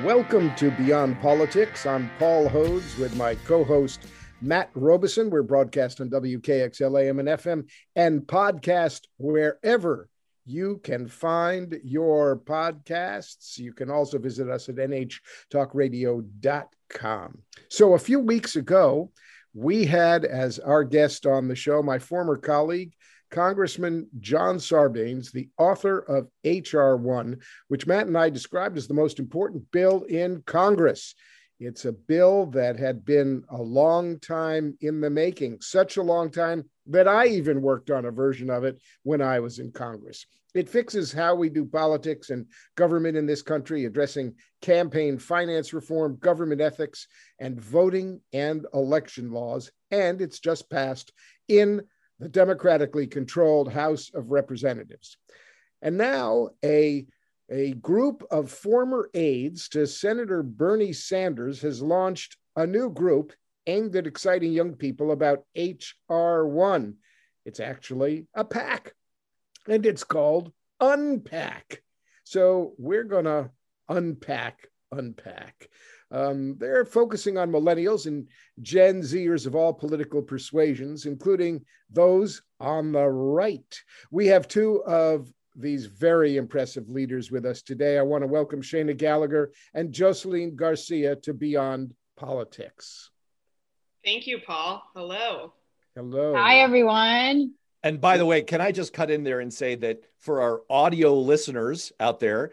Welcome to Beyond Politics. I'm Paul Hodes with my co host, Matt Robison. We're broadcast on WKXLAM and FM and podcast wherever you can find your podcasts. You can also visit us at nhtalkradio.com. So, a few weeks ago, we had as our guest on the show my former colleague, Congressman John Sarbanes, the author of H.R. 1, which Matt and I described as the most important bill in Congress. It's a bill that had been a long time in the making, such a long time that I even worked on a version of it when I was in Congress. It fixes how we do politics and government in this country, addressing campaign finance reform, government ethics, and voting and election laws. And it's just passed in the democratically controlled House of Representatives. And now a, a group of former aides to Senator Bernie Sanders has launched a new group aimed at exciting young people about HR1. It's actually a PAC, and it's called UnPAC. So we're going to unpack, unpack. Um, they're focusing on millennials and Gen Zers of all political persuasions, including those on the right. We have two of these very impressive leaders with us today. I want to welcome Shana Gallagher and Jocelyn Garcia to Beyond Politics. Thank you, Paul. Hello. Hello. Hi, everyone. And by the way, can I just cut in there and say that for our audio listeners out there,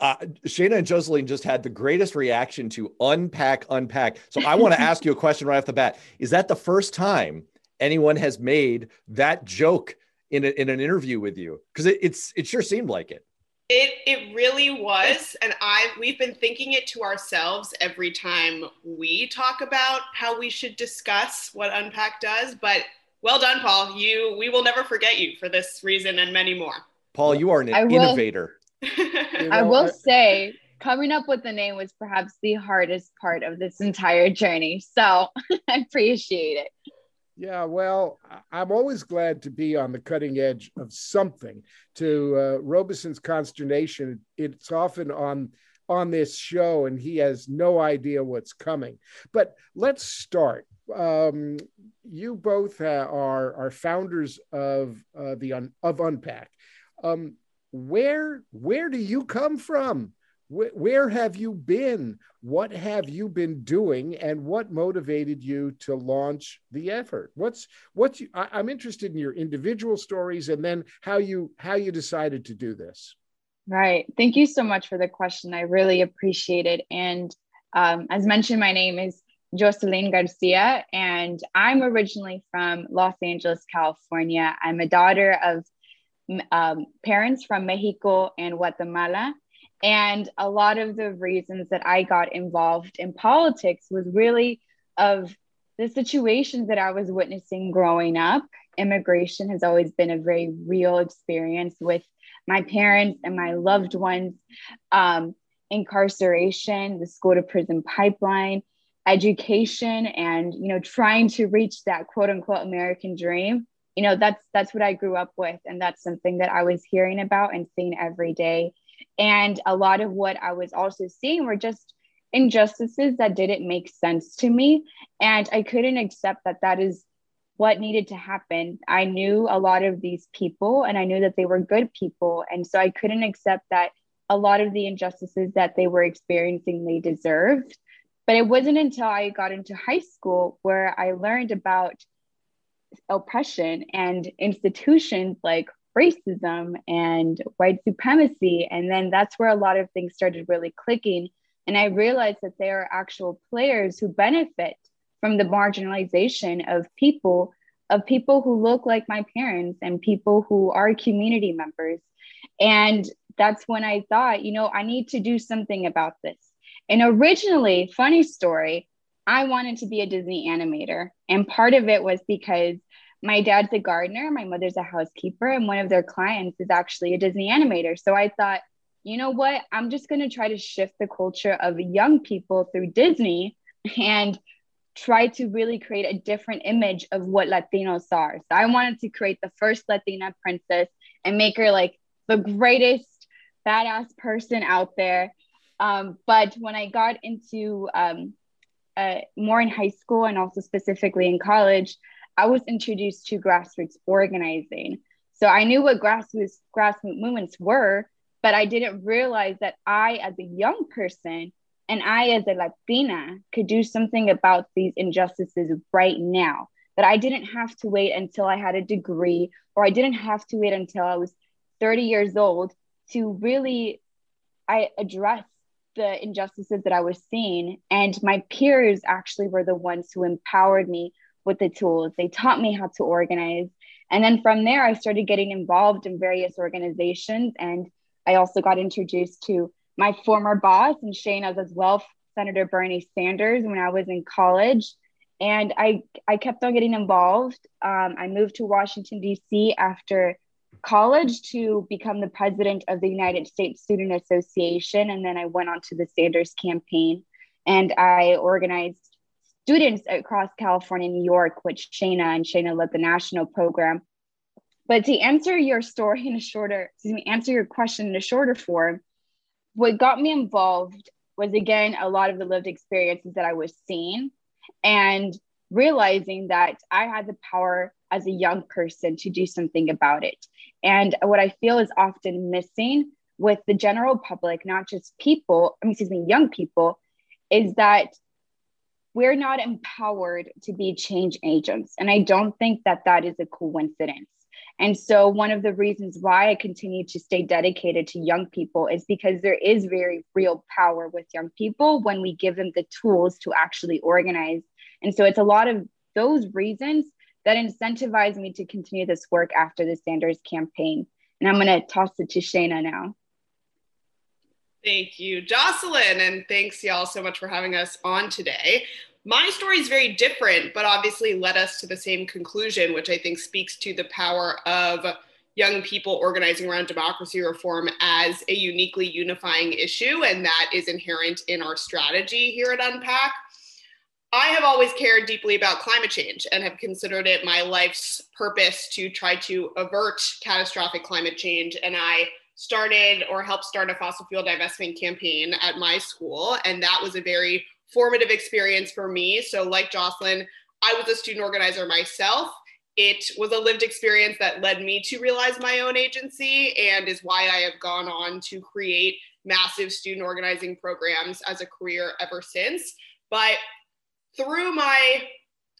uh, Shana and Jocelyn just had the greatest reaction to unpack, unpack. So I want to ask you a question right off the bat. Is that the first time anyone has made that joke in, a, in an interview with you? Because it, it's it sure seemed like it. It it really was, and I we've been thinking it to ourselves every time we talk about how we should discuss what UnPAC does. But well done, Paul. You we will never forget you for this reason and many more. Paul, you are an innovator. Know, I will I, say, coming up with the name was perhaps the hardest part of this entire journey. So I appreciate it. Yeah, well, I'm always glad to be on the cutting edge of something. To uh, Robison's consternation, it's often on on this show, and he has no idea what's coming. But let's start. Um, you both are are founders of uh, the un, of UnPAC. Um, where where do you come from? Where, where have you been? What have you been doing? And what motivated you to launch the effort? What's what's you, I, i'm interested in your individual stories and then how you how you decided to do this. Right. Thank you so much for the question. I really appreciate it. And um, as mentioned my name is Jocelyn Garcia, and I'm originally from Los Angeles, California. I'm a daughter of um, parents from Mexico and Guatemala. And a lot of the reasons that I got involved in politics was really of the situations that I was witnessing growing up. Immigration has always been a very real experience with my parents and my loved ones. Um, incarceration, the school to prison pipeline, education, and you know, trying to reach that quote unquote American dream you know that's that's what i grew up with. And that's something that i was hearing about and seeing every day. And a lot of what i was also seeing were just injustices that didn't make sense to me. And i couldn't accept that that is what needed to happen. I knew a lot of these people and i knew that they were good people. And so i couldn't accept that a lot of the injustices that they were experiencing they deserved. But it wasn't until i got into high school where i learned about oppression and institutions like racism and white supremacy. And then that's where a lot of things started really clicking. And I realized that there are actual players who benefit from the marginalization of people, of people who look like my parents and people who are community members. And that's when I thought, you know, I need to do something about this. And originally, funny story, I wanted to be a Disney animator. And part of it was because my dad's a gardener, my mother's a housekeeper, and one of their clients is actually a Disney animator. So I thought, you know what? I'm just going to try to shift the culture of young people through Disney and try to really create a different image of what Latinos are. So I wanted to create the first Latina princess and make her like the greatest badass person out there Um, but when I got into um, uh, more in high school and also specifically in college, I was introduced to grassroots organizing. So I knew what grassroots grassroots movements were, but I didn't realize that I, as a young person, and I, as a Latina, could do something about these injustices right now. That I didn't have to wait until I had a degree, or I didn't have to wait until I was 30 years old to really I address the injustices that I was seeing. And my peers actually were the ones who empowered me with the tools. They taught me how to organize. And then from there, I started getting involved in various organizations. And I also got introduced to my former boss and Shana's as well, Senator Bernie Sanders, when I was in college. And I, I kept on getting involved. Um, I moved to Washington, D.C. after college to become the president of the United States Student Association. And then I went on to the Sanders campaign and I organized students across California, New York, which Shana and Shana led the national program. But to answer your story in a shorter, excuse me, answer your question in a shorter form, what got me involved was again a lot of the lived experiences that I was seeing and realizing that I had the power as a young person to do something about it. And what I feel is often missing with the general public, not just people, I mean, excuse me, young people, is that we're not empowered to be change agents. And I don't think that that is a coincidence. And so, one of the reasons why I continue to stay dedicated to young people is because there is very real power with young people when we give them the tools to actually organize. And so, it's a lot of those reasons that incentivize me to continue this work after the Sanders campaign. And I'm going to toss it to Shana now. Thank you, Jocelyn. And thanks, y'all, so much for having us on today. My story is very different, but obviously led us to the same conclusion, which I think speaks to the power of young people organizing around democracy reform as a uniquely unifying issue. And that is inherent in our strategy here at UnPAC. I have always cared deeply about climate change and have considered it my life's purpose to try to avert catastrophic climate change. And I started or helped start a fossil fuel divestment campaign at my school. And that was a very formative experience for me. So, like Jocelyn, I was a student organizer myself. It was a lived experience that led me to realize my own agency and is why I have gone on to create massive student organizing programs as a career ever since. But through my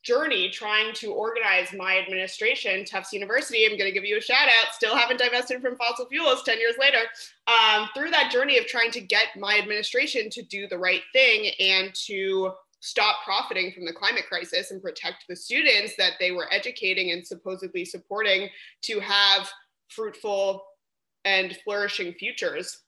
journey trying to organize my administration, Tufts University, I'm going to give you a shout out, still haven't divested from fossil fuels 10 years later. Um, through that journey of trying to get my administration to do the right thing and to stop profiting from the climate crisis and protect the students that they were educating and supposedly supporting to have fruitful and flourishing futures,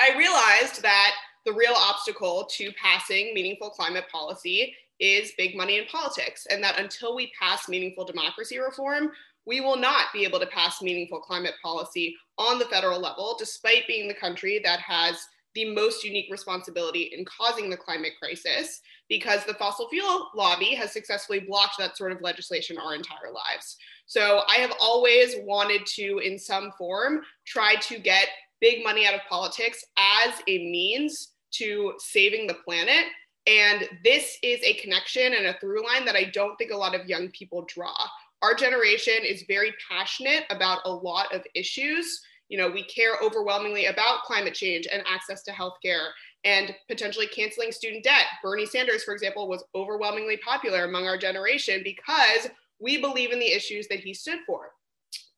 I realized that the real obstacle to passing meaningful climate policy is big money in politics, and that until we pass meaningful democracy reform, we will not be able to pass meaningful climate policy on the federal level, despite being the country that has the most unique responsibility in causing the climate crisis, because the fossil fuel lobby has successfully blocked that sort of legislation our entire lives. So I have always wanted to, in some form, try to get big money out of politics as a means to saving the planet and this is a connection and a through line that I don't think a lot of young people draw. Our generation is very passionate about a lot of issues. You know, we care overwhelmingly about climate change and access to healthcare and potentially canceling student debt. Bernie Sanders, for example, was overwhelmingly popular among our generation because we believe in the issues that he stood for.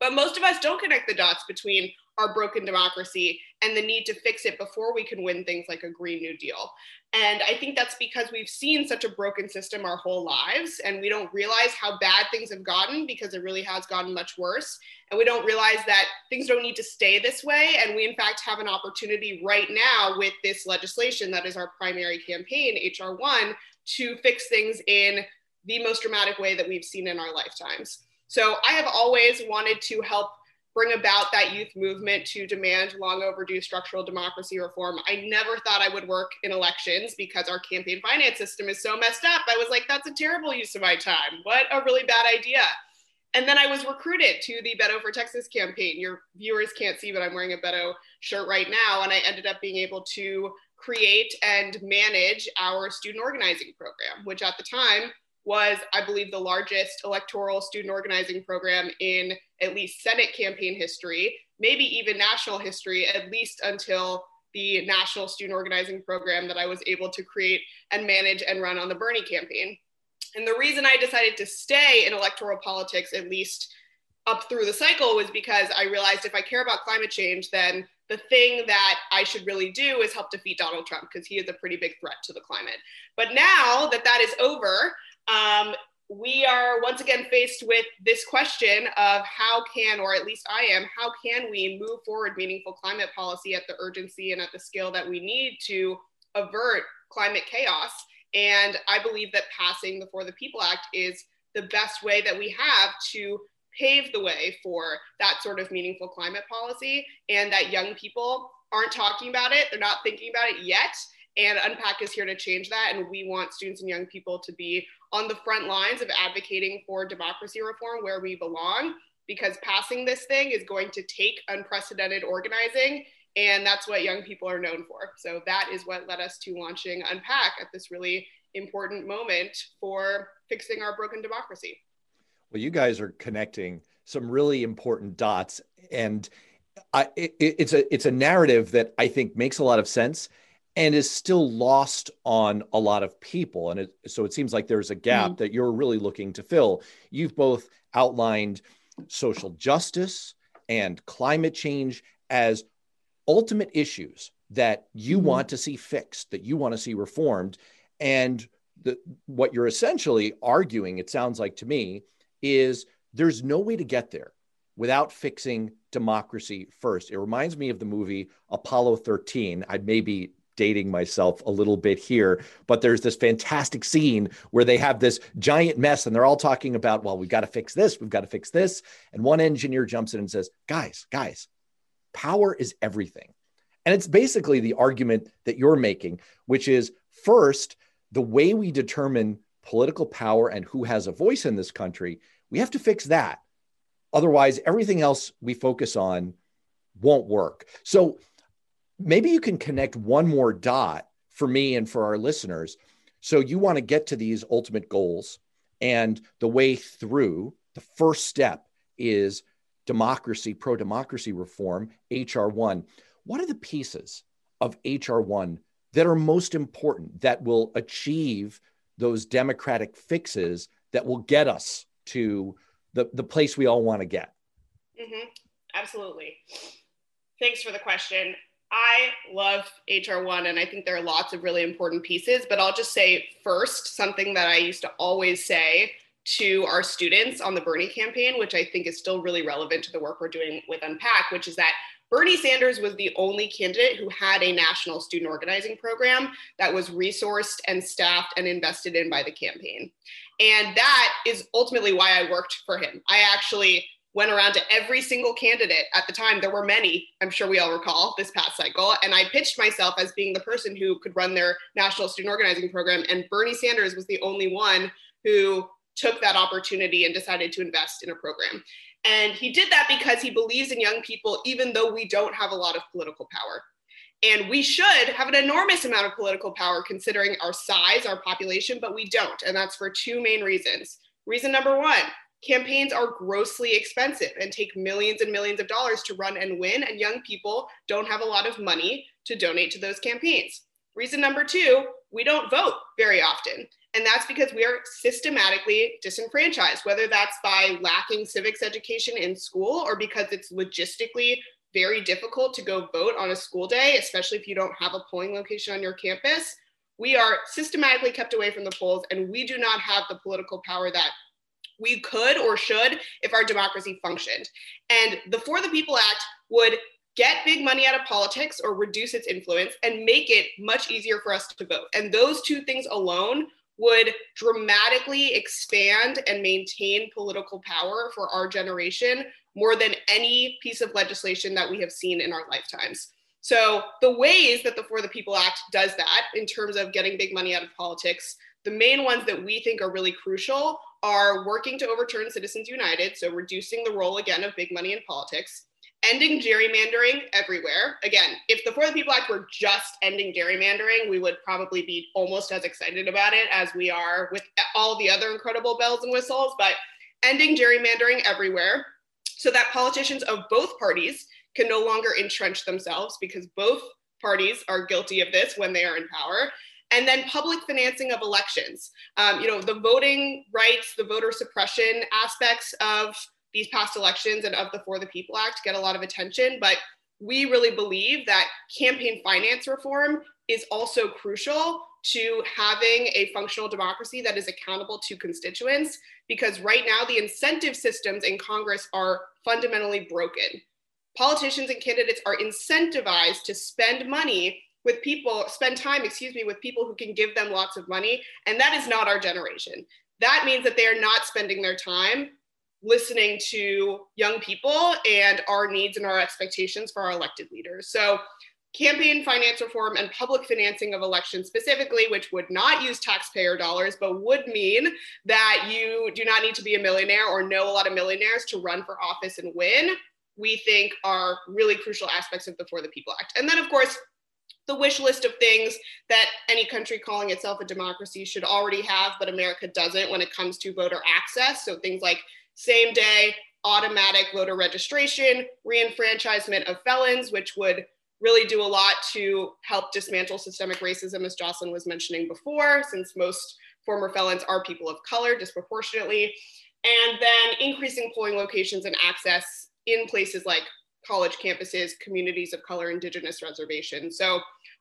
But most of us don't connect the dots between our broken democracy and the need to fix it before we can win things like a Green New Deal. And I think that's because we've seen such a broken system our whole lives, and we don't realize how bad things have gotten because it really has gotten much worse. And we don't realize that things don't need to stay this way. And we, in fact, have an opportunity right now with this legislation that is our primary campaign, HR 1, to fix things in the most dramatic way that we've seen in our lifetimes. So I have always wanted to help bring about that youth movement to demand long overdue structural democracy reform. I never thought I would work in elections because our campaign finance system is so messed up. I was like, that's a terrible use of my time. What a really bad idea. and then I was recruited to the Beto for Texas campaign. Your viewers can't see, but I'm wearing a Beto shirt right now. And I ended up being able to create and manage our student organizing program, which at the time was, I believe, the largest electoral student organizing program in at least Senate campaign history, maybe even national history, at least until the national student organizing program that I was able to create and manage and run on the Bernie campaign. And the reason I decided to stay in electoral politics, at least up through the cycle, was because I realized if I care about climate change, then the thing that I should really do is help defeat Donald Trump because he is a pretty big threat to the climate. But now that that is over, um, we are once again faced with this question of how can, or at least I am, how can we move forward meaningful climate policy at the urgency and at the scale that we need to avert climate chaos? And I believe that passing the For the People Act is the best way that we have to pave the way for that sort of meaningful climate policy and that young people aren't talking about it, they're not thinking about it yet. And UnPAC is here to change that. And we want students and young people to be on the front lines of advocating for democracy reform where we belong, because passing this thing is going to take unprecedented organizing. And that's what young people are known for. So that is what led us to launching UnPAC at this really important moment for fixing our broken democracy. Well, you guys are connecting some really important dots. And I, it, it's a it's a narrative that I think makes a lot of sense and is still lost on a lot of people. And it, so it seems like there's a gap mm-hmm. that you're really looking to fill. You've both outlined social justice and climate change as ultimate issues that you mm-hmm. want to see fixed, that you want to see reformed. And the, what you're essentially arguing, it sounds like to me, is there's no way to get there without fixing democracy first. It reminds me of the movie Apollo 13. I may be dating myself a little bit here, but there's this fantastic scene where they have this giant mess and they're all talking about, well, we've got to fix this, we've got to fix this. And one engineer jumps in and says, guys, guys, power is everything. And it's basically the argument that you're making, which is first, the way we determine political power and who has a voice in this country, we have to fix that. Otherwise, everything else we focus on won't work. So maybe you can connect one more dot for me and for our listeners. So you want to get to these ultimate goals, and the way through, the first step is democracy, pro democracy reform, HR1. What are the pieces of HR1 that are most important that will achieve those democratic fixes that will get us to the, the place we all want to get? Mm-hmm. Absolutely. Thanks for the question. I love HR1, and I think there are lots of really important pieces. But I'll just say first something that I used to always say to our students on the Bernie campaign, which I think is still really relevant to the work we're doing with UnPAC, which is that Bernie Sanders was the only candidate who had a national student organizing program that was resourced and staffed and invested in by the campaign. And that is ultimately why I worked for him. I actually went around to every single candidate at the time. There were many, I'm sure we all recall this past cycle. And I pitched myself as being the person who could run their national student organizing program. And Bernie Sanders was the only one who took that opportunity and decided to invest in a program. And he did that because he believes in young people, even though we don't have a lot of political power. And we should have an enormous amount of political power considering our size, our population, but we don't. And that's for two main reasons. Reason number one campaigns are grossly expensive and take millions and millions of dollars to run and win, and young people don't have a lot of money to donate to those campaigns. Reason number two, we don't vote very often. And that's because we are systematically disenfranchised, whether that's by lacking civics education in school or because it's logistically very difficult to go vote on a school day, especially if you don't have a polling location on your campus. We are systematically kept away from the polls, and we do not have the political power that we could or should if our democracy functioned. And the For the People Act would get big money out of politics or reduce its influence and make it much easier for us to vote. And those two things alone would dramatically expand and maintain political power for our generation more than any piece of legislation that we have seen in our lifetimes. So, the ways that the For the People Act does that in terms of getting big money out of politics, the main ones that we think are really crucial are working to overturn Citizens United, so reducing the role again of big money in politics, ending gerrymandering everywhere. Again, if the For the People Act were just ending gerrymandering, we would probably be almost as excited about it as we are with all the other incredible bells and whistles, but ending gerrymandering everywhere so that politicians of both parties can no longer entrench themselves because both parties are guilty of this when they are in power and then public financing of elections. Um, you know, the voting rights, the voter suppression aspects of these past elections and of the For the People Act get a lot of attention, but we really believe that campaign finance reform is also crucial to having a functional democracy that is accountable to constituents because right now the incentive systems in Congress are fundamentally broken. Politicians and candidates are incentivized to spend money with people, spend time, excuse me, with people who can give them lots of money. And that is not our generation. That means that they are not spending their time listening to young people and our needs and our expectations for our elected leaders. So, campaign finance reform and public financing of elections specifically, which would not use taxpayer dollars, but would mean that you do not need to be a millionaire or know a lot of millionaires to run for office and win, we think are really crucial aspects of the For the People Act. And then, of course, the wish list of things that any country calling itself a democracy should already have, but America doesn't when it comes to voter access. So things like same day automatic voter registration, reenfranchisement of felons, which would really do a lot to help dismantle systemic racism, as Jocelyn was mentioning before, since most former felons are people of color disproportionately. And then increasing polling locations and access in places like college campuses, communities of color, indigenous reservations. So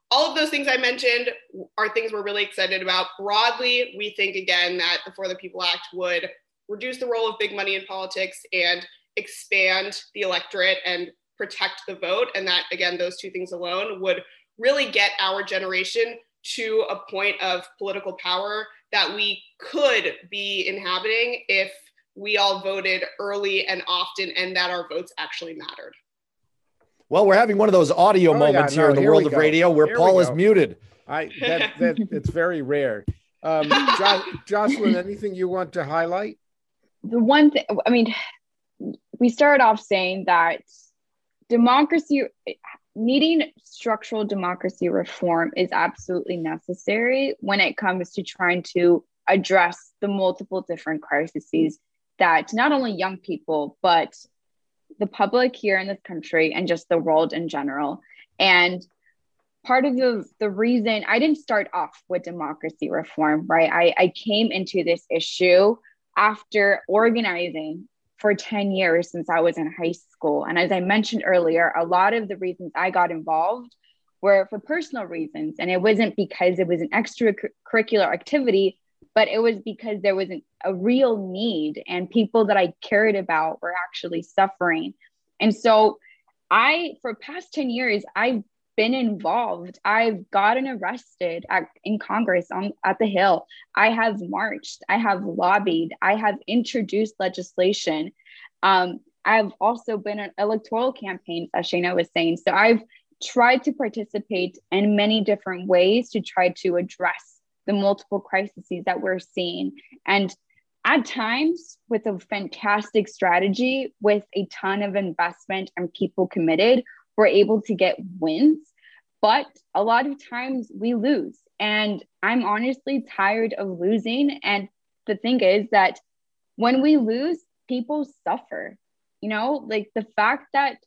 all of those things I mentioned are things we're really excited about. Broadly, we think again that the For the People Act would reduce the role of big money in politics and expand the electorate and protect the vote. And that, again, those two things alone would really get our generation to a point of political power that we could be inhabiting if we all voted early and often and that our votes actually mattered. Well, we're having one of those audio oh, moments yeah, no, here in the here world of radio where here Paul is muted. I that, that it's very rare. Um, jo- Jocelyn, anything you want to highlight? the one thing i mean we started off saying that democracy needing structural democracy reform is absolutely necessary when it comes to trying to address the multiple different crises that not only young people but the public here in this country and just the world in general and part of the, the reason i didn't start off with democracy reform right I, I came into this issue after organizing for 10 years since I was in high school. And as I mentioned earlier, a lot of the reasons I got involved were for personal reasons. And it wasn't because it was an extracurricular activity, but it was because there was an, a real need and people that I cared about were actually suffering. And so I, for past 10 years, I've been involved. I've gotten arrested at, in Congress on at the Hill. I have marched. I have lobbied. I have introduced legislation. Um, I've also been on electoral campaigns, as Shana was saying. So I've tried to participate in many different ways to try to address the multiple crises that we're seeing. And at times, with a fantastic strategy, with a ton of investment and people committed, we're able to get wins. But a lot of times we lose. And I'm honestly tired of losing. And the thing is that when we lose, people suffer. You know, like the fact that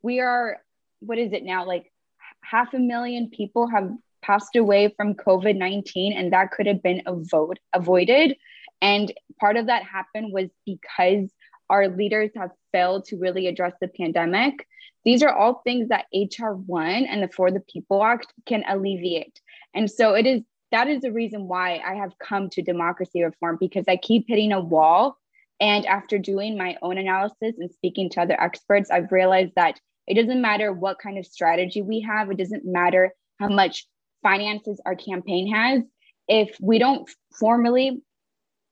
we are, what is it now? Like half a million people have passed away from COVID 19, and that could have been avo- avoided. And part of that happened was because our leaders have failed to really address the pandemic. These are all things that HR 1 and the For the People Act can alleviate. And so it is that is the reason why I have come to democracy reform because I keep hitting a wall. And after doing my own analysis and speaking to other experts, I've realized that it doesn't matter what kind of strategy we have, it doesn't matter how much finances our campaign has. If we don't formally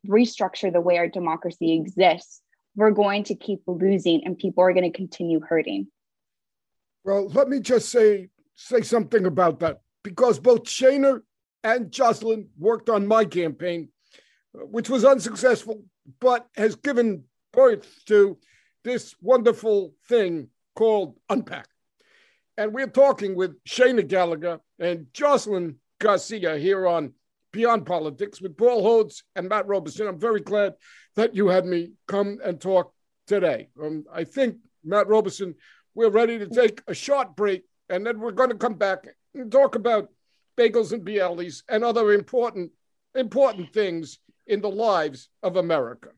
restructure the way our democracy exists, we're going to keep losing and people are going to continue hurting. Well, let me just say say something about that because both Shana and Jocelyn worked on my campaign. Uh, which was unsuccessful, but has given birth to this wonderful thing called UnPAC. And we're talking with Shana Gallagher and Jocelyn Garcia here on Beyond Politics with Paul Hodes and Matt Robison. I'm very glad that you had me come and talk today. Um, I think, Matt Robison, we're ready to take a short break and then we're going to come back and talk about bagels and Bielis and other important, important things in the lives of America.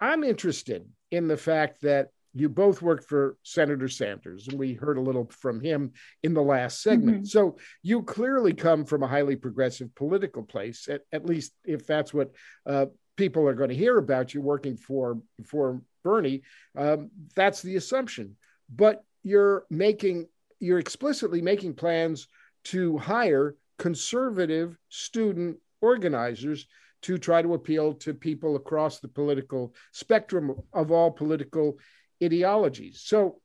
I'm interested in the fact that you both worked for Senator Sanders, and we heard a little from him in the last segment. Mm-hmm. So you clearly come from a highly progressive political place, at, at least if that's what uh, people are going to hear about you working for for Bernie. Um, that's the assumption, but you're making you're explicitly making plans to hire conservative student organizers to try to appeal to people across the political spectrum of all political ideologies. So,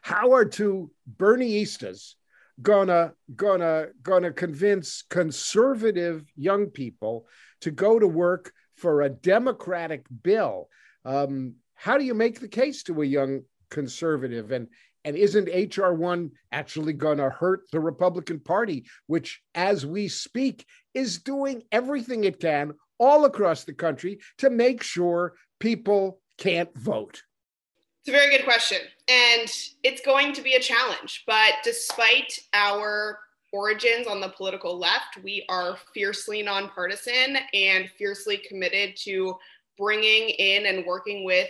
how are two Bernieistas gonna gonna gonna convince conservative young people to go to work for a democratic bill? Um, how do you make the case to a young conservative and and isn't HR1 actually going to hurt the Republican Party, which, as we speak, is doing everything it can all across the country to make sure people can't vote? It's a very good question. And it's going to be a challenge. But despite our origins on the political left, we are fiercely nonpartisan and fiercely committed to bringing in and working with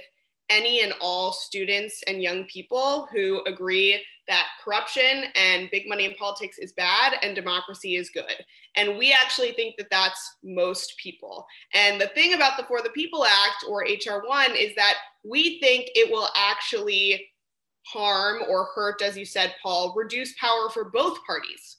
any and all students and young people who agree that corruption and big money in politics is bad and democracy is good. And we actually think that that's most people. And the thing about the For the People Act or HR1 is that we think it will actually harm or hurt, as you said, Paul, reduce power for both parties.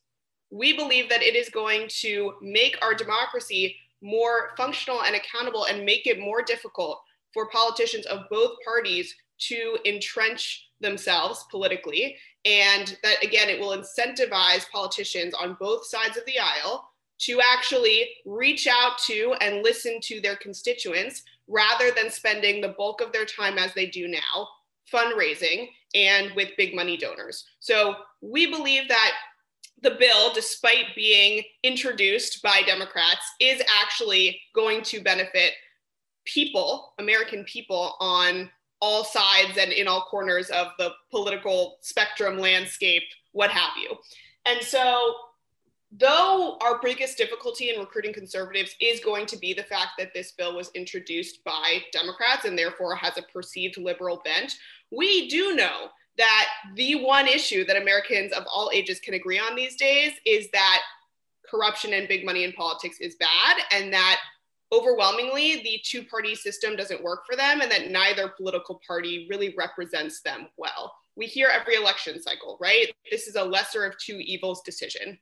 We believe that it is going to make our democracy more functional and accountable and make it more difficult for politicians of both parties to entrench themselves politically. And that, again, it will incentivize politicians on both sides of the aisle to actually reach out to and listen to their constituents rather than spending the bulk of their time as they do now fundraising and with big money donors. So we believe that the bill, despite being introduced by Democrats, is actually going to benefit people, American people, on all sides and in all corners of the political spectrum, landscape, what have you. And so, though our biggest difficulty in recruiting conservatives is going to be the fact that this bill was introduced by Democrats and therefore has a perceived liberal bent, we do know that the one issue that Americans of all ages can agree on these days is that corruption and big money in politics is bad and that overwhelmingly the two party system doesn't work for them and that neither political party really represents them well. We hear every election cycle, right? This is a lesser of two evils decision.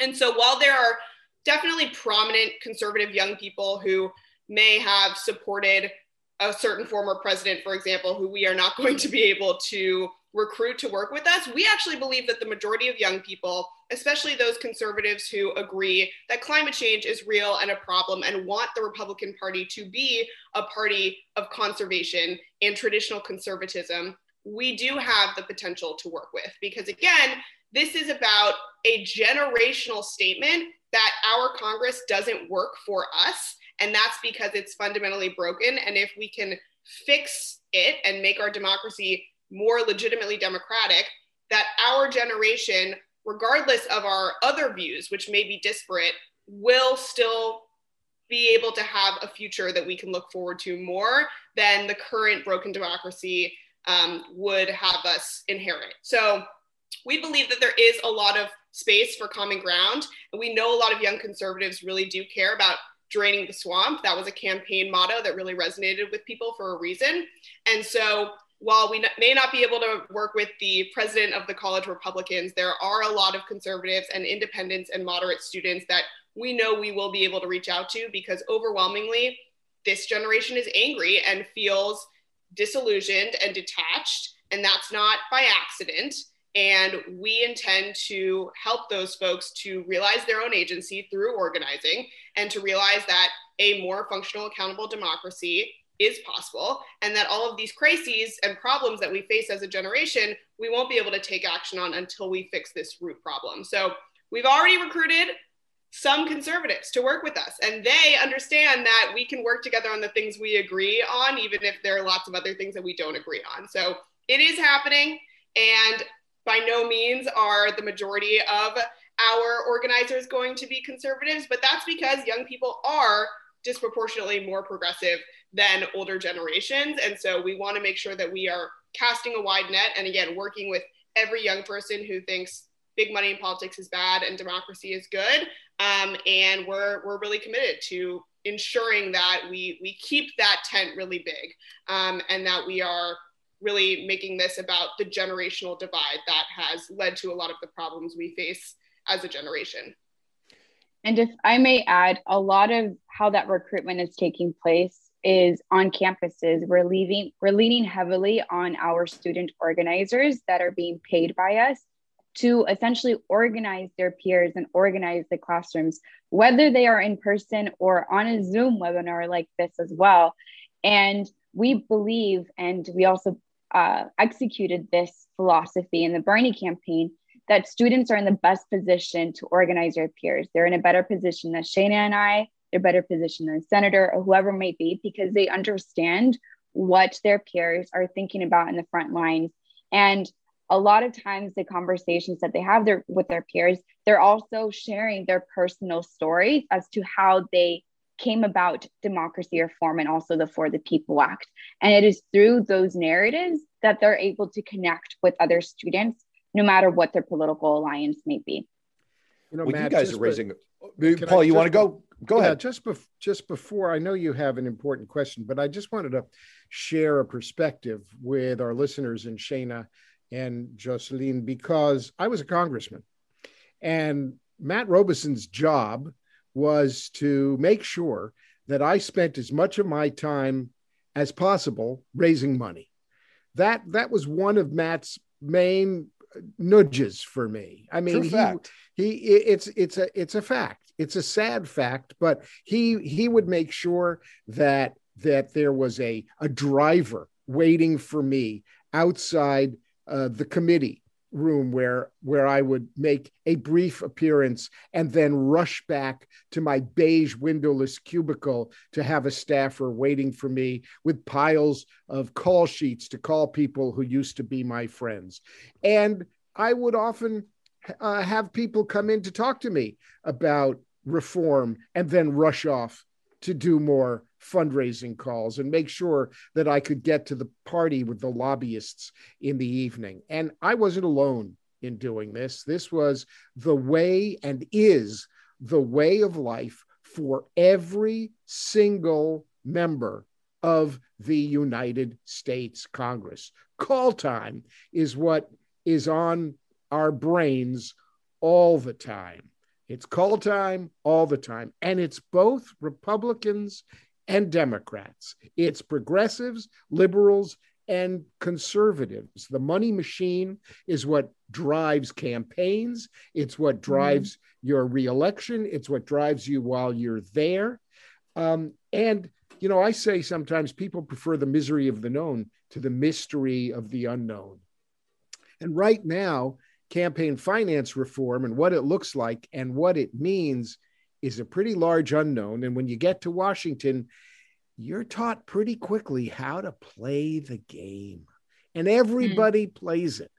And so while there are definitely prominent conservative young people who may have supported a certain former president, for example, who we are not going to be able to recruit to work with us, we actually believe that the majority of young people, especially those conservatives who agree that climate change is real and a problem and want the Republican Party to be a party of conservation and traditional conservatism, we do have the potential to work with. Because again, this is about a generational statement that our Congress doesn't work for us. And that's because it's fundamentally broken. And if we can fix it and make our democracy more legitimately democratic, that our generation, regardless of our other views, which may be disparate, will still be able to have a future that we can look forward to more than the current broken democracy um, would have us inherit. So we believe that there is a lot of space for common ground. And we know a lot of young conservatives really do care about draining the swamp. That was a campaign motto that really resonated with people for a reason. And so while we may not be able to work with the president of the college Republicans, there are a lot of conservatives and independents and moderate students that we know we will be able to reach out to because overwhelmingly, this generation is angry and feels disillusioned and detached. And that's not by accident. And we intend to help those folks to realize their own agency through organizing and to realize that a more functional, accountable democracy is possible and that all of these crises and problems that we face as a generation we won't be able to take action on until we fix this root problem. So we've already recruited some conservatives to work with us and they understand that we can work together on the things we agree on even if there are lots of other things that we don't agree on. So it is happening and by no means are the majority of our organizers going to be conservatives but that's because young people are disproportionately more progressive than older generations. And so we want to make sure that we are casting a wide net and again, working with every young person who thinks big money in politics is bad and democracy is good. Um, and we're, we're really committed to ensuring that we, we keep that tent really big um, and that we are really making this about the generational divide that has led to a lot of the problems we face as a generation. And if I may add, a lot of how that recruitment is taking place is on campuses. We're leaving, we're leaning heavily on our student organizers that are being paid by us to essentially organize their peers and organize the classrooms, whether they are in person or on a Zoom webinar like this as well. And we believe, and we also uh, executed this philosophy in the Bernie campaign, that students are in the best position to organize their peers. They're in a better position than Shana and I, they're better position than senator or whoever may be because they understand what their peers are thinking about in the front lines. And a lot of times the conversations that they have their, with their peers, they're also sharing their personal stories as to how they came about democracy reform and also the For the People Act. And it is through those narratives that they're able to connect with other students, no matter what their political alliance may be. You know, well, Matt, you guys are raising. Oh, Paul, you want to go? Go yeah, ahead. Just bef- just before, I know you have an important question, but I just wanted to share a perspective with our listeners in Shana and Jocelyn because I was a congressman, and Matt Robison's job was to make sure that I spent as much of my time as possible raising money. That that was one of Matt's main nudges for me. I mean, he, he it's it's a it's a fact it's a sad fact, but he he would make sure that that there was a a driver waiting for me outside uh, the committee room where where I would make a brief appearance and then rush back to my beige windowless cubicle to have a staffer waiting for me with piles of call sheets to call people who used to be my friends. And I would often uh, have people come in to talk to me about reform and then rush off to do more fundraising calls and make sure that I could get to the party with the lobbyists in the evening. And I wasn't alone in doing this. This was the way and is the way of life for every single member of the United States Congress. Call time is what is on our brains all the time. It's call time all the time. And it's both Republicans and Democrats. It's progressives, liberals, and conservatives. The money machine is what drives campaigns, it's what mm-hmm. drives mm-hmm. your reelection, it's what drives you while you're there. Um, and, you know, I say sometimes people prefer the misery of the known to the mystery of the unknown. And right now, campaign finance reform and what it looks like and what it means is a pretty large unknown. And when you get to Washington, you're taught pretty quickly how to play the game, and everybody mm. plays it.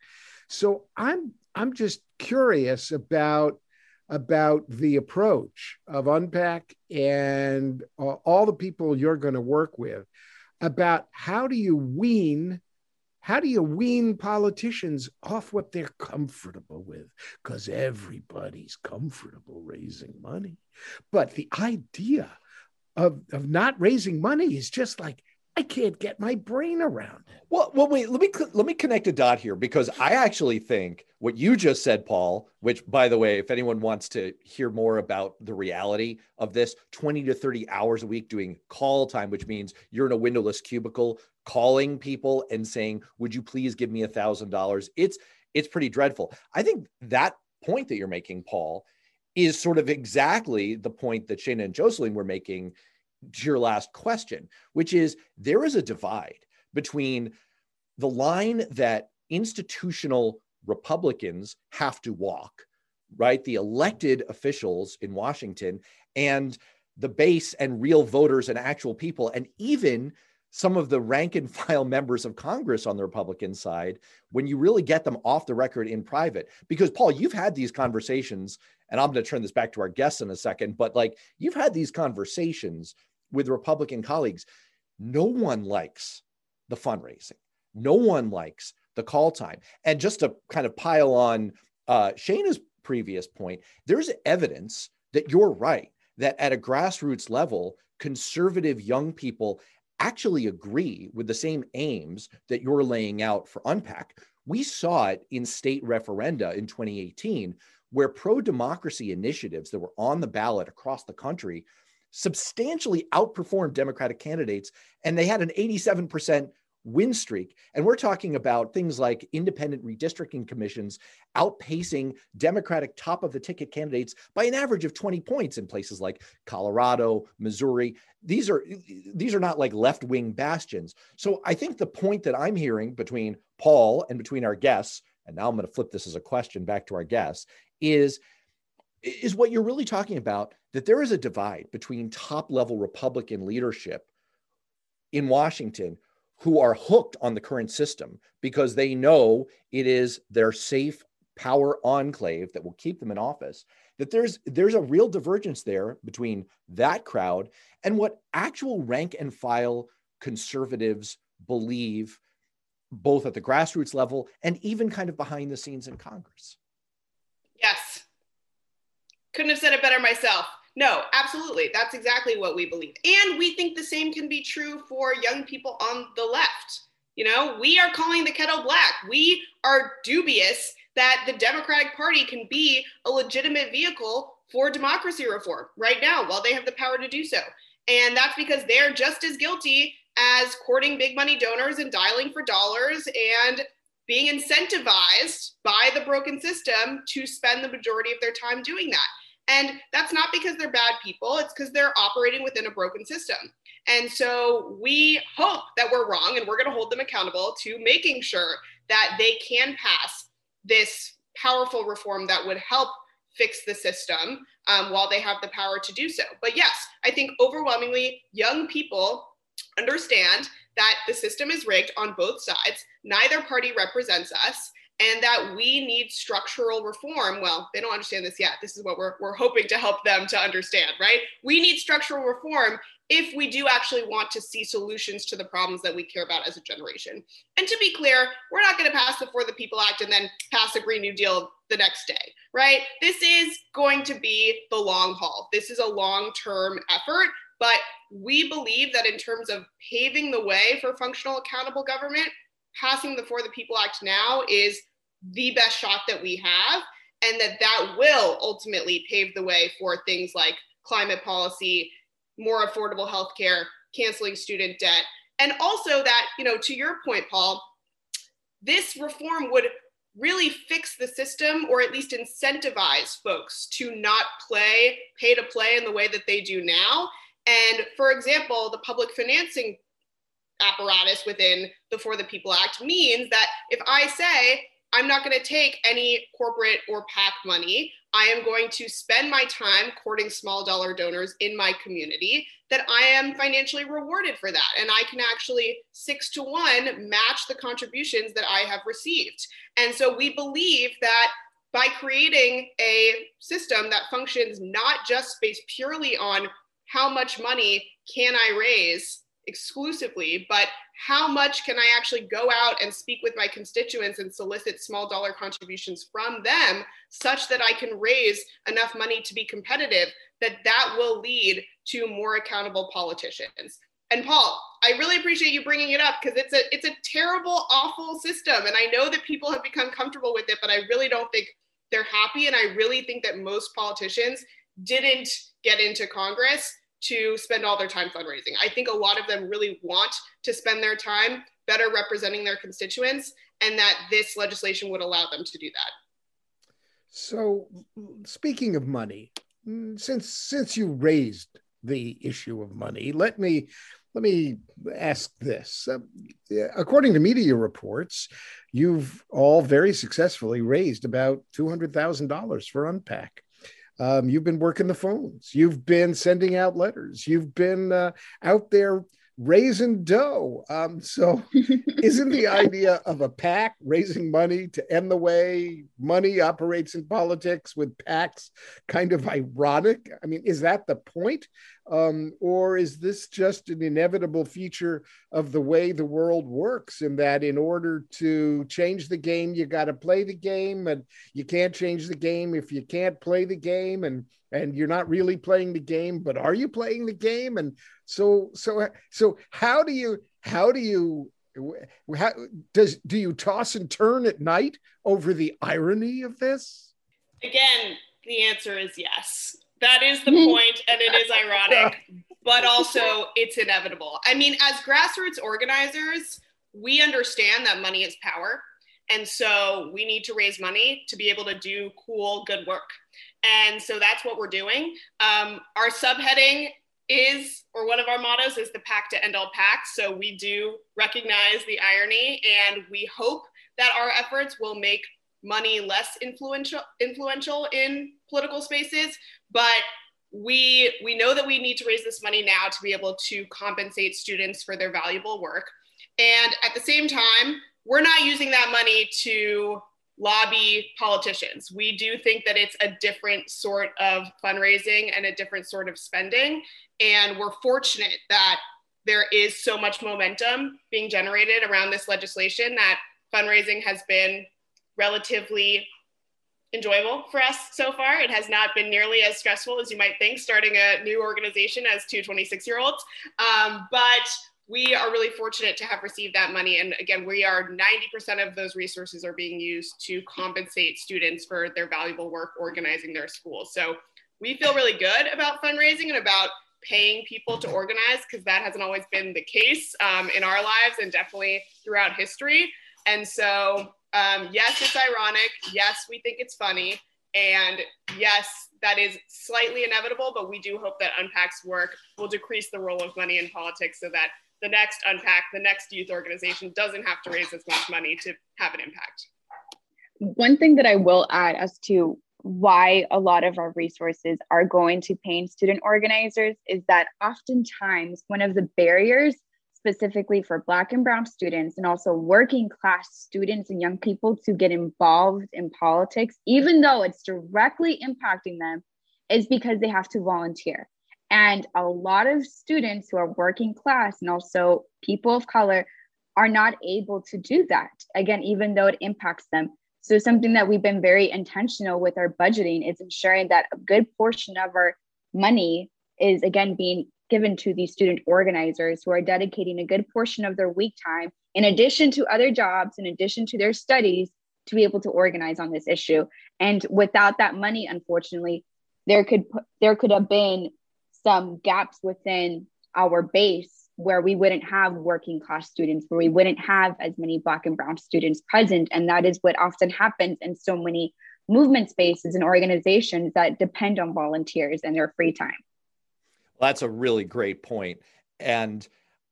So I'm I'm just curious about about the approach of UnPAC and uh, all the people you're going to work with about how do you wean how do you wean politicians off what they're comfortable with? Because everybody's comfortable raising money. But the idea of, of not raising money is just like, I can't get my brain around. Well, well, wait. Let me let me connect a dot here because I actually think what you just said, Paul. Which, by the way, if anyone wants to hear more about the reality of this, twenty to thirty hours a week doing call time, which means you're in a windowless cubicle calling people and saying, "Would you please give me a thousand dollars?" It's it's pretty dreadful. I think that point that you're making, Paul, is sort of exactly the point that Shana and Jocelyn were making to your last question, which is there is a divide between the line that institutional Republicans have to walk, right? The elected officials in Washington and the base and real voters and actual people, and even some of the rank and file members of Congress on the Republican side when you really get them off the record in private. Because, Paul, you've had these conversations, and I'm going to turn this back to our guests in a second, but like you've had these conversations with Republican colleagues. No one likes the fundraising, no one likes the call time. And just to kind of pile on uh, Shana's previous point, there's evidence that you're right, that at a grassroots level, conservative young people actually agree with the same aims that you're laying out for UnPAC. We saw it in state referenda in 2018, where pro democracy initiatives that were on the ballot across the country substantially outperformed Democratic candidates, and they had an 87% win streak. And we're talking about things like independent redistricting commissions outpacing Democratic top of the ticket candidates by an average of 20 points in places like Colorado, Missouri. These are these are not like left-wing bastions. So I think the point that I'm hearing between Paul and between our guests, and now I'm going to flip this as a question back to our guests, is is what you're really talking about that there is a divide between top level Republican leadership in Washington who are hooked on the current system because they know it is their safe power enclave that will keep them in office that there's there's a real divergence there between that crowd and what actual rank and file conservatives believe both at the grassroots level and even kind of behind the scenes in congress. Yes. Couldn't have said it better myself no, absolutely. That's exactly what we believe. And we think the same can be true for young people on the left. You know, we are calling the kettle black. We are dubious that the Democratic Party can be a legitimate vehicle for democracy reform right now while they have the power to do so. And that's because they're just as guilty as courting big money donors and dialing for dollars and being incentivized by the broken system to spend the majority of their time doing that. And that's not because they're bad people, it's because they're operating within a broken system. And so we hope that we're wrong and we're going to hold them accountable to making sure that they can pass this powerful reform that would help fix the system um, while they have the power to do so. But yes, I think overwhelmingly young people understand that the system is rigged on both sides. Neither party represents us and that we need structural reform. Well, they don't understand this yet. This is what we're, we're hoping to help them to understand, right? We need structural reform if we do actually want to see solutions to the problems that we care about as a generation. And to be clear, we're not going to pass the For the People Act and then pass a Green New Deal the next day, right? This is going to be the long haul. This is a long term effort. But we believe that in terms of paving the way for functional accountable government, passing the For the People Act now is the best shot that we have, and that that will ultimately pave the way for things like climate policy, more affordable healthcare, canceling student debt, and also that, you know, to your point, Paul, this reform would really fix the system or at least incentivize folks to not play pay to play in the way that they do now. And for example, the public financing apparatus within the For the People Act means that if I say, I'm not going to take any corporate or PAC money. I am going to spend my time courting small dollar donors in my community, that I am financially rewarded for that. And I can actually six to one match the contributions that I have received. And so we believe that by creating a system that functions not just based purely on how much money can I raise exclusively, but how much can I actually go out and speak with my constituents and solicit small dollar contributions from them such that I can raise enough money to be competitive that that will lead to more accountable politicians. And Paul, I really appreciate you bringing it up because it's a it's a terrible awful system and I know that people have become comfortable with it but I really don't think they're happy and I really think that most politicians didn't get into Congress to spend all their time fundraising. I think a lot of them really want to spend their time better representing their constituents, and that this legislation would allow them to do that. So, speaking of money, since since you raised the issue of money, let me let me ask this. Uh, according to media reports, you've all very successfully raised about two hundred thousand dollars for UnPAC. Um, you've been working the phones. You've been sending out letters. You've been uh, out there raising dough. Um, so, isn't the idea of a PAC raising money to end the way money operates in politics with PACs kind of ironic? I mean, is that the point? Um, or is this just an inevitable feature of the way the world works? In that, in order to change the game, you got to play the game, and you can't change the game if you can't play the game, and and you're not really playing the game, but are you playing the game? And so, so, so, how do you, how do you, how, does do you toss and turn at night over the irony of this? Again, the answer is yes. That is the point, and it is ironic, but also it's inevitable. I mean, as grassroots organizers, we understand that money is power. And so we need to raise money to be able to do cool, good work. And so that's what we're doing. Um, our subheading is, or one of our mottos is the PAC to end all PACs. So we do recognize the irony and we hope that our efforts will make money less influential influential in political spaces but we we know that we need to raise this money now to be able to compensate students for their valuable work and at the same time we're not using that money to lobby politicians. We do think that it's a different sort of fundraising and a different sort of spending. And we're fortunate that there is so much momentum being generated around this legislation that fundraising has been relatively enjoyable for us so far. It has not been nearly as stressful as you might think starting a new organization as two 26 year olds. Um, but we are really fortunate to have received that money. And again, we are 90% of those resources are being used to compensate students for their valuable work organizing their schools. So we feel really good about fundraising and about paying people to organize because that hasn't always been the case um, in our lives and definitely throughout history. And so, um, yes, it's ironic. Yes, we think it's funny. And yes, that is slightly inevitable, but we do hope that UnPAC's work will decrease the role of money in politics so that the next UnPAC the next youth organization doesn't have to raise as much money to have an impact one thing that i will add as to why a lot of our resources are going to paying student organizers is that oftentimes one of the barriers specifically for black and brown students and also working class students and young people to get involved in politics even though it's directly impacting them is because they have to volunteer and a lot of students who are working class and also people of color are not able to do that. Again, even though it impacts them. So, something that we've been very intentional with our budgeting is ensuring that a good portion of our money is, again, being given to these student organizers who are dedicating a good portion of their week time, in addition to other jobs, in addition to their studies, to be able to organize on this issue. And without that money, unfortunately, there could there could have been some gaps within our base where we wouldn't have working class students, where we wouldn't have as many Black and Brown students present. And that is what often happens in so many movement spaces and organizations that depend on volunteers and their free time. Well, that's a really great point. And,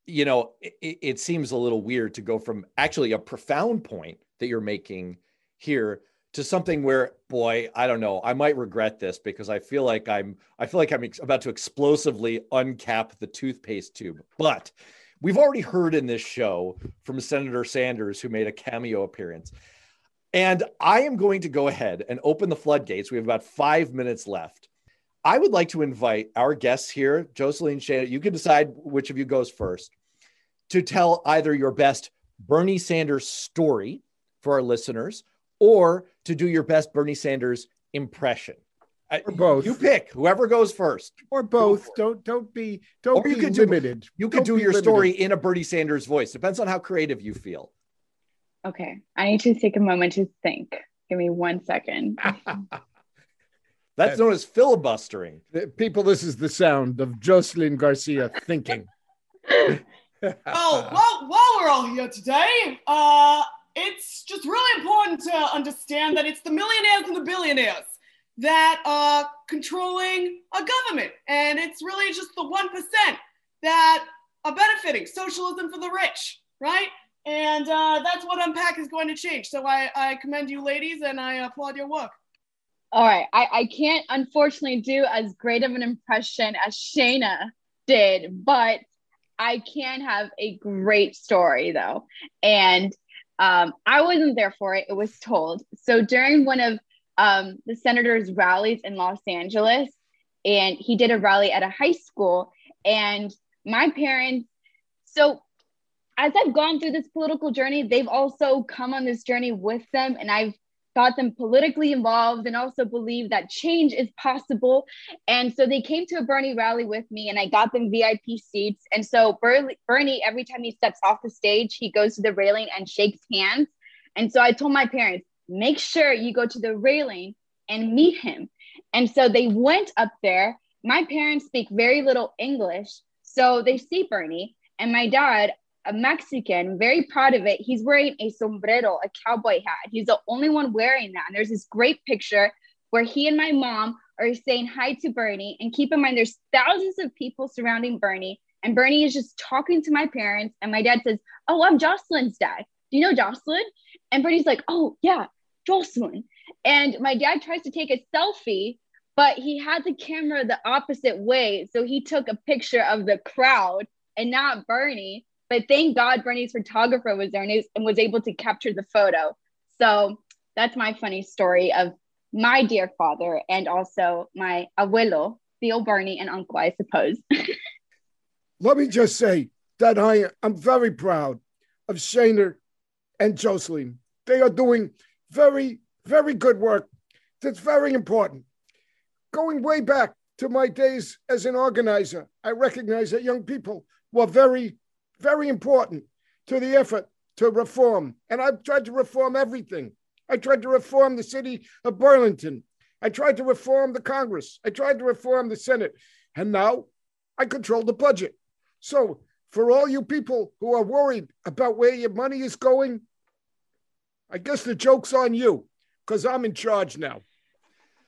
you know, it, it seems a little weird to go from actually a profound point that you're making here to something where boy i don't know i might regret this because i feel like i'm i feel like i'm ex- about to explosively uncap the toothpaste tube. But we've already heard in this show from senator sanders who made a cameo appearance. And i am going to go ahead and open the floodgates. We have about five minutes left i would like to invite our guests here jocelyn Shana you can decide which of you goes first to tell either your best bernie sanders story for our listeners or to do your best Bernie Sanders impression. Or both. You pick whoever goes first. Or both. Don't don't be don't or be you could limited. Do, you could do your limited. story in a Bernie Sanders voice. Depends on how creative you feel. Okay. I need to take a moment to think. Give me one second. That's known as filibustering. People, this is the sound of Jocelyn Garcia thinking. oh, well, while, while we're all here today, uh, it's just really important to understand that it's the millionaires and the billionaires that are controlling a government. And it's really just the 1% that are benefiting socialism for the rich, right? And uh, that's what UnPAC is going to change. So I, I commend you, ladies, and I applaud your work. All right. I, I can't unfortunately do as great of an impression as Shana did, but I can have a great story though. And um, I wasn't there for it, it was told. So during one of um, the senator's rallies in Los Angeles, and he did a rally at a high school, and my parents, so as I've gone through this political journey, they've also come on this journey with them, and I've got them politically involved and also believe that change is possible. And so they came to a Bernie rally with me, and I got them VIP seats. And so Bernie, every time he steps off the stage, he goes to the railing and shakes hands. And so I told my parents, make sure you go to the railing and meet him. And so they went up there. My parents speak very little English. So they see Bernie, and my dad, a Mexican, very proud of it. He's wearing a sombrero, a cowboy hat. He's the only one wearing that. And there's this great picture where he and my mom are saying hi to Bernie. And keep in mind, there's thousands of people surrounding Bernie. And Bernie is just talking to my parents. And my dad says, Oh, I'm Jocelyn's dad. Do you know Jocelyn? And Bernie's like, Oh, yeah, Jocelyn. And my dad tries to take a selfie, but he had the camera the opposite way. So he took a picture of the crowd and not Bernie. But thank God Bernie's photographer was there and, and was able to capture the photo. So that's my funny story of my dear father and also my abuelo, Theo Bernie, and uncle, I suppose. Let me just say that I am very proud of Shana and Jocelyn. They are doing very, very good work. That's very important. Going way back to my days as an organizer, I recognize that young people were very very important to the effort to reform. And I've tried to reform everything. I tried to reform the city of Burlington. I tried to reform the Congress. I tried to reform the Senate. And now I control the budget. So, for all you people who are worried about where your money is going, I guess the joke's on you because I'm in charge now.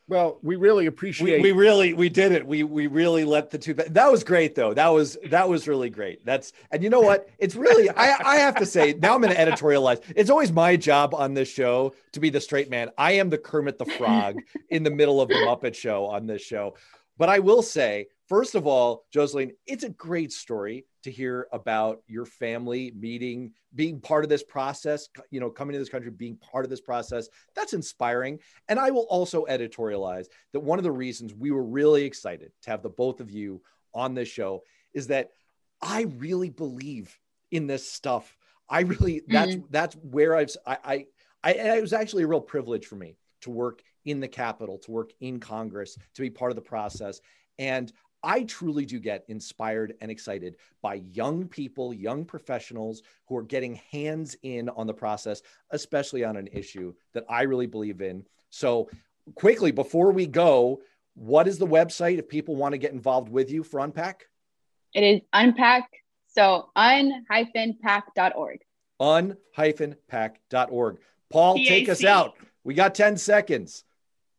Well, we really appreciate. We, we, really we did it. We we really let the two. That was great though. That was that was really great. That's and you know what? It's really I I have to say now I'm going to editorialize. It's always my job on this show to be the straight man. I am the Kermit the Frog in the middle of the Muppet Show on this show. But I will say, first of all, Jocelyn, it's a great story to hear about your family meeting, being part of this process, you know, coming to this country, being part of this process. That's inspiring. And I will also editorialize that one of the reasons we were really excited to have the both of you on this show is that I really believe in this stuff. I really that's mm-hmm. that's where I've I, I I it was actually a real privilege for me to work in the Capitol, to work in Congress, to be part of the process. And I truly do get inspired and excited by young people, young professionals who are getting hands in on the process, especially on an issue that I really believe in. So, quickly, before we go, what is the website if people want to get involved with you for UnPAC? It is UnPAC. So, un-pack.org. Un-pack.org. Paul, P-A-C. take us out. We got 10 seconds.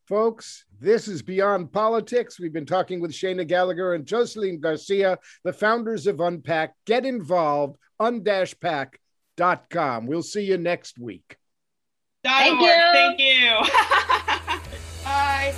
Folks, this is Beyond Politics. We've been talking with Shana Gallagher and Jocelyn Garcia, the founders of UnPAC. Get involved, undashpack.com. We'll see you next week. Thank you. Thank you. Bye.